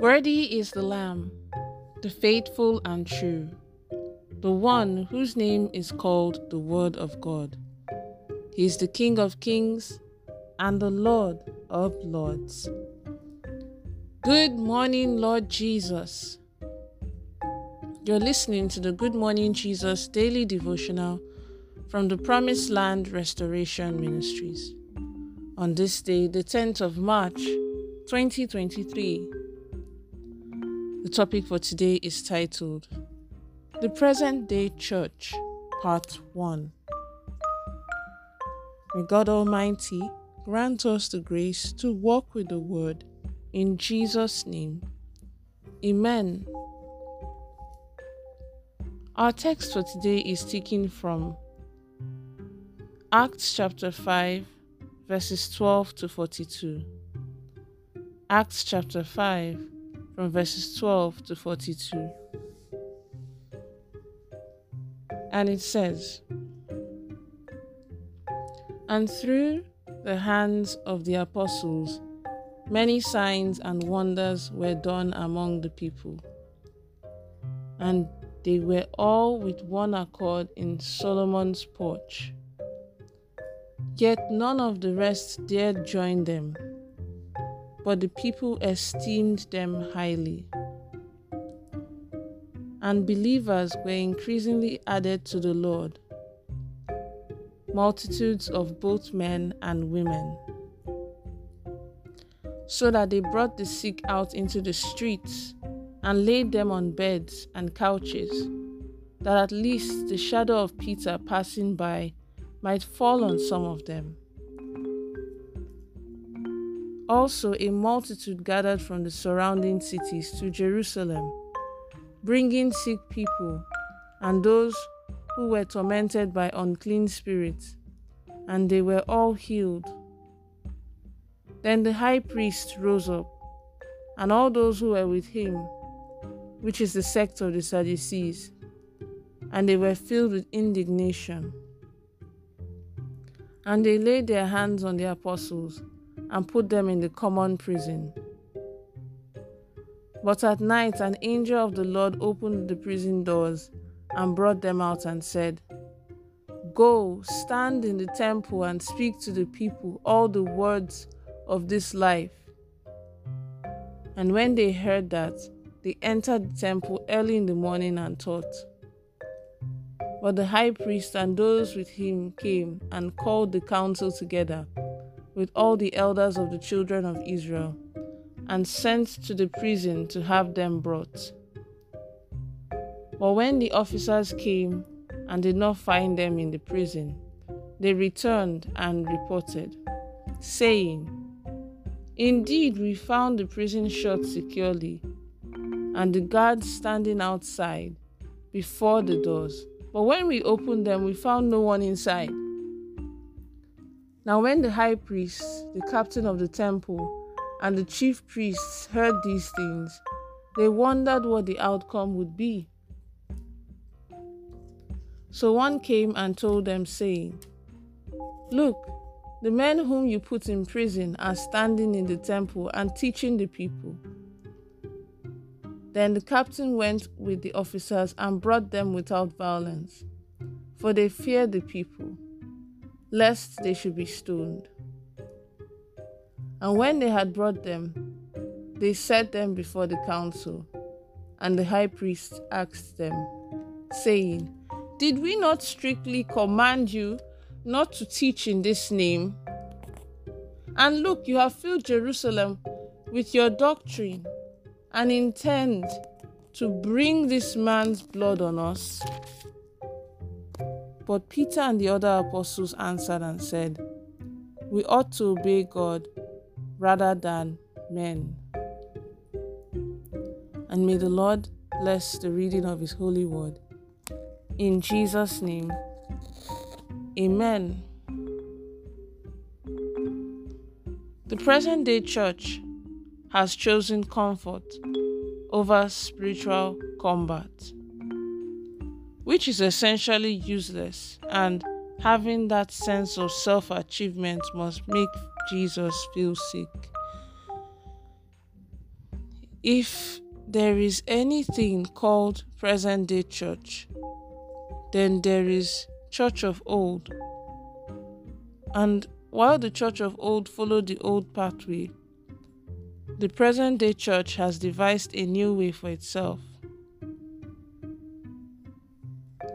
Worthy is the Lamb, the faithful and true, the one whose name is called the Word of God. He is the King of kings and the Lord of lords. Good morning, Lord Jesus. You're listening to the Good Morning Jesus daily devotional from the Promised Land Restoration Ministries. On this day, the 10th of March, 2023, the topic for today is titled The Present Day Church, Part 1. May God Almighty grant us the grace to walk with the Word in Jesus' name. Amen. Our text for today is taken from Acts chapter 5, verses 12 to 42. Acts chapter 5, from verses 12 to 42. And it says, And through the hands of the apostles, many signs and wonders were done among the people. And they were all with one accord in Solomon's porch. Yet none of the rest dared join them, but the people esteemed them highly. And believers were increasingly added to the Lord, multitudes of both men and women, so that they brought the sick out into the streets and laid them on beds and couches, that at least the shadow of Peter passing by might fall on some of them. Also, a multitude gathered from the surrounding cities to Jerusalem, bringing sick people and those who were tormented by unclean spirits, and they were all healed. Then the high priest rose up, and all those who were with him which is the sect of the Sadducees, and they were filled with indignation. And they laid their hands on the apostles and put them in the common prison. But at night, an angel of the Lord opened the prison doors and brought them out and said, Go, stand in the temple and speak to the people all the words of this life. And when they heard that, they entered the temple early in the morning and taught. But the high priest and those with him came and called the council together with all the elders of the children of Israel and sent to the prison to have them brought. But when the officers came and did not find them in the prison, they returned and reported, saying, Indeed, we found the prison shut securely and the guards standing outside before the doors. But when we opened them, we found no one inside. Now, when the high priest, the captain of the temple, and the chief priests heard these things, they wondered what the outcome would be. So one came and told them, saying, Look, the men whom you put in prison are standing in the temple and teaching the people. Then the captain went with the officers and brought them without violence, for they feared the people, lest they should be stoned. And when they had brought them, they set them before the council. And the high priest asked them, saying, Did we not strictly command you not to teach in this name? And look, you have filled Jerusalem with your doctrine and intend to bring this man's blood on us? But Peter and the other apostles answered and said, We ought to obey God rather than men. And may the Lord bless the reading of his holy word. In Jesus' name, Amen. The present day church has chosen comfort over spiritual combat, which is essentially useless, and having that sense of self achievement must make Jesus feel sick. if there is anything called present day church, then there is church of old. And while the church of old followed the old pathway, the present day church has devised a new way for itself.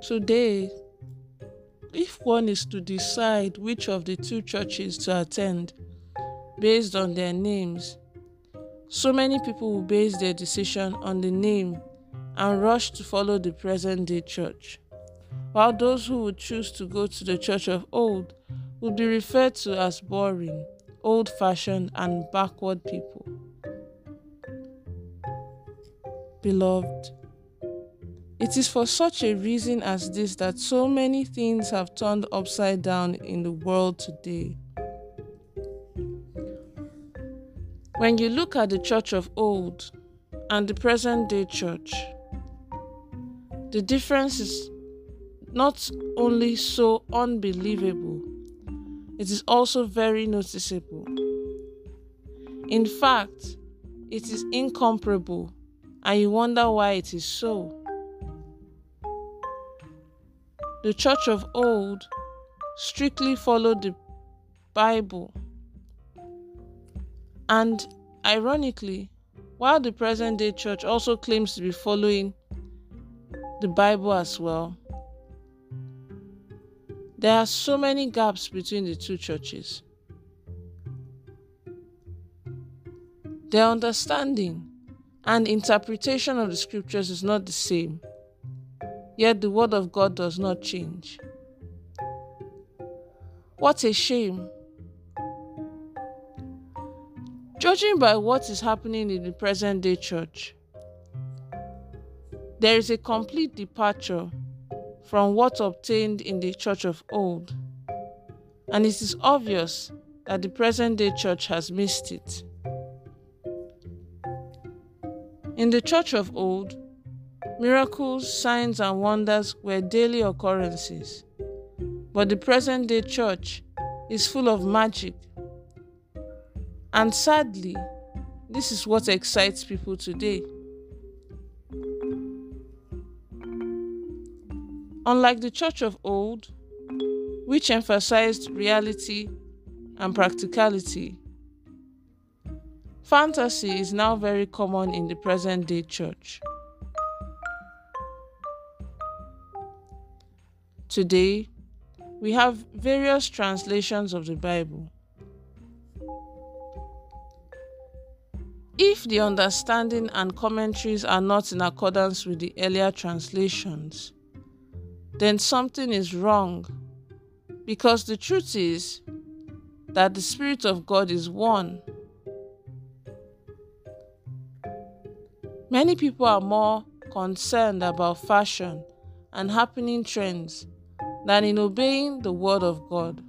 Today, if one is to decide which of the two churches to attend based on their names, so many people will base their decision on the name and rush to follow the present day church, while those who would choose to go to the church of old would be referred to as boring, old fashioned, and backward people. Beloved, it is for such a reason as this that so many things have turned upside down in the world today. When you look at the church of old and the present day church, the difference is not only so unbelievable, it is also very noticeable. In fact, it is incomparable, and you wonder why it is so. The church of old strictly followed the Bible and ironically, while the present day church also claims to be following the Bible as well, there are so many gaps between the two churches. Their understanding and interpretation of the scriptures is not the same, yet the Word of God does not change. What a shame! Judging by what is happening in the present day church, there is a complete departure from what obtained in the church of old, and it is obvious that the present day church has missed it. In the church of old, miracles, signs, and wonders were daily occurrences, but the present day church is full of magic and sadly, this is what excites people today. Unlike the church of old, which emphasized reality and practicality, fantasy is now very common in the present day church. Today, we have various translations of the Bible. If the understanding and commentaries are not in accordance with the earlier translations, then something is wrong. Because the truth is that the Spirit of God is one. Many people are more concerned about fashion and happening trends than in obeying the Word of God.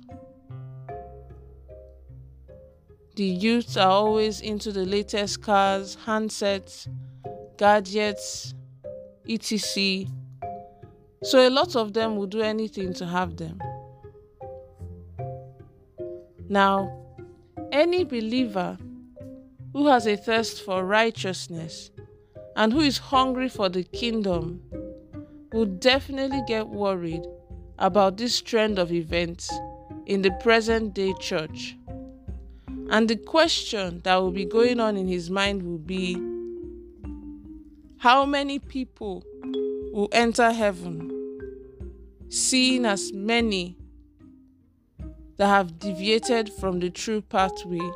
the youths are always into the latest cars, handsets, gadgets, etc. So a lot of them will do anything to have them. Now, any believer who has a thirst for righteousness and who is hungry for the kingdom will definitely get worried about this trend of events in the present day church. And the question that will be going on in his mind will be how many people will enter heaven, seeing as many that have deviated from the true pathway?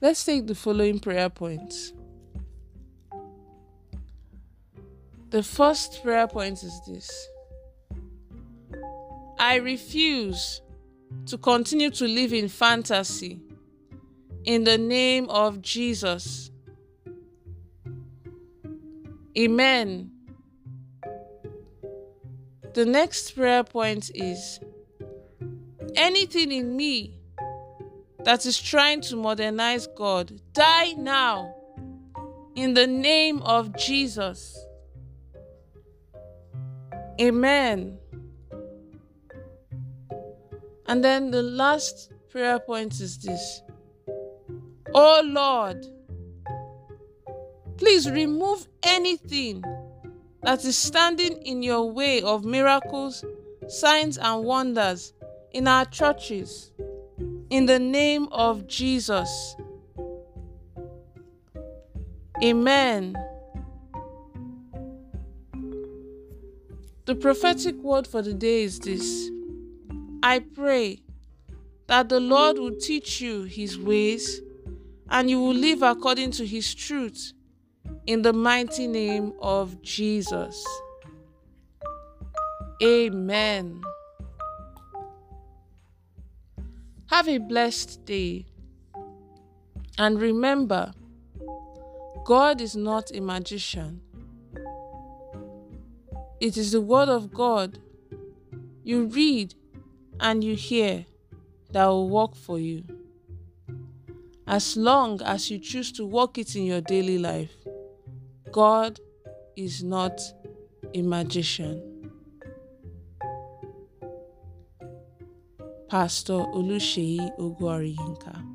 Let's take the following prayer points. The first prayer point is this I refuse to continue to live in fantasy. In the name of Jesus. Amen. The next prayer point is anything in me that is trying to modernize God, die now in the name of Jesus. Amen. And then the last prayer point is this Oh Lord, please remove anything that is standing in your way of miracles, signs, and wonders in our churches. In the name of Jesus. Amen. The prophetic word for the day is this I pray that the Lord will teach you his ways and you will live according to his truth in the mighty name of Jesus. Amen. Have a blessed day. And remember, God is not a magician. It is the Word of God you read and you hear that will work for you. As long as you choose to work it in your daily life, God is not a magician. Pastor Olusheyi Ogwariyinka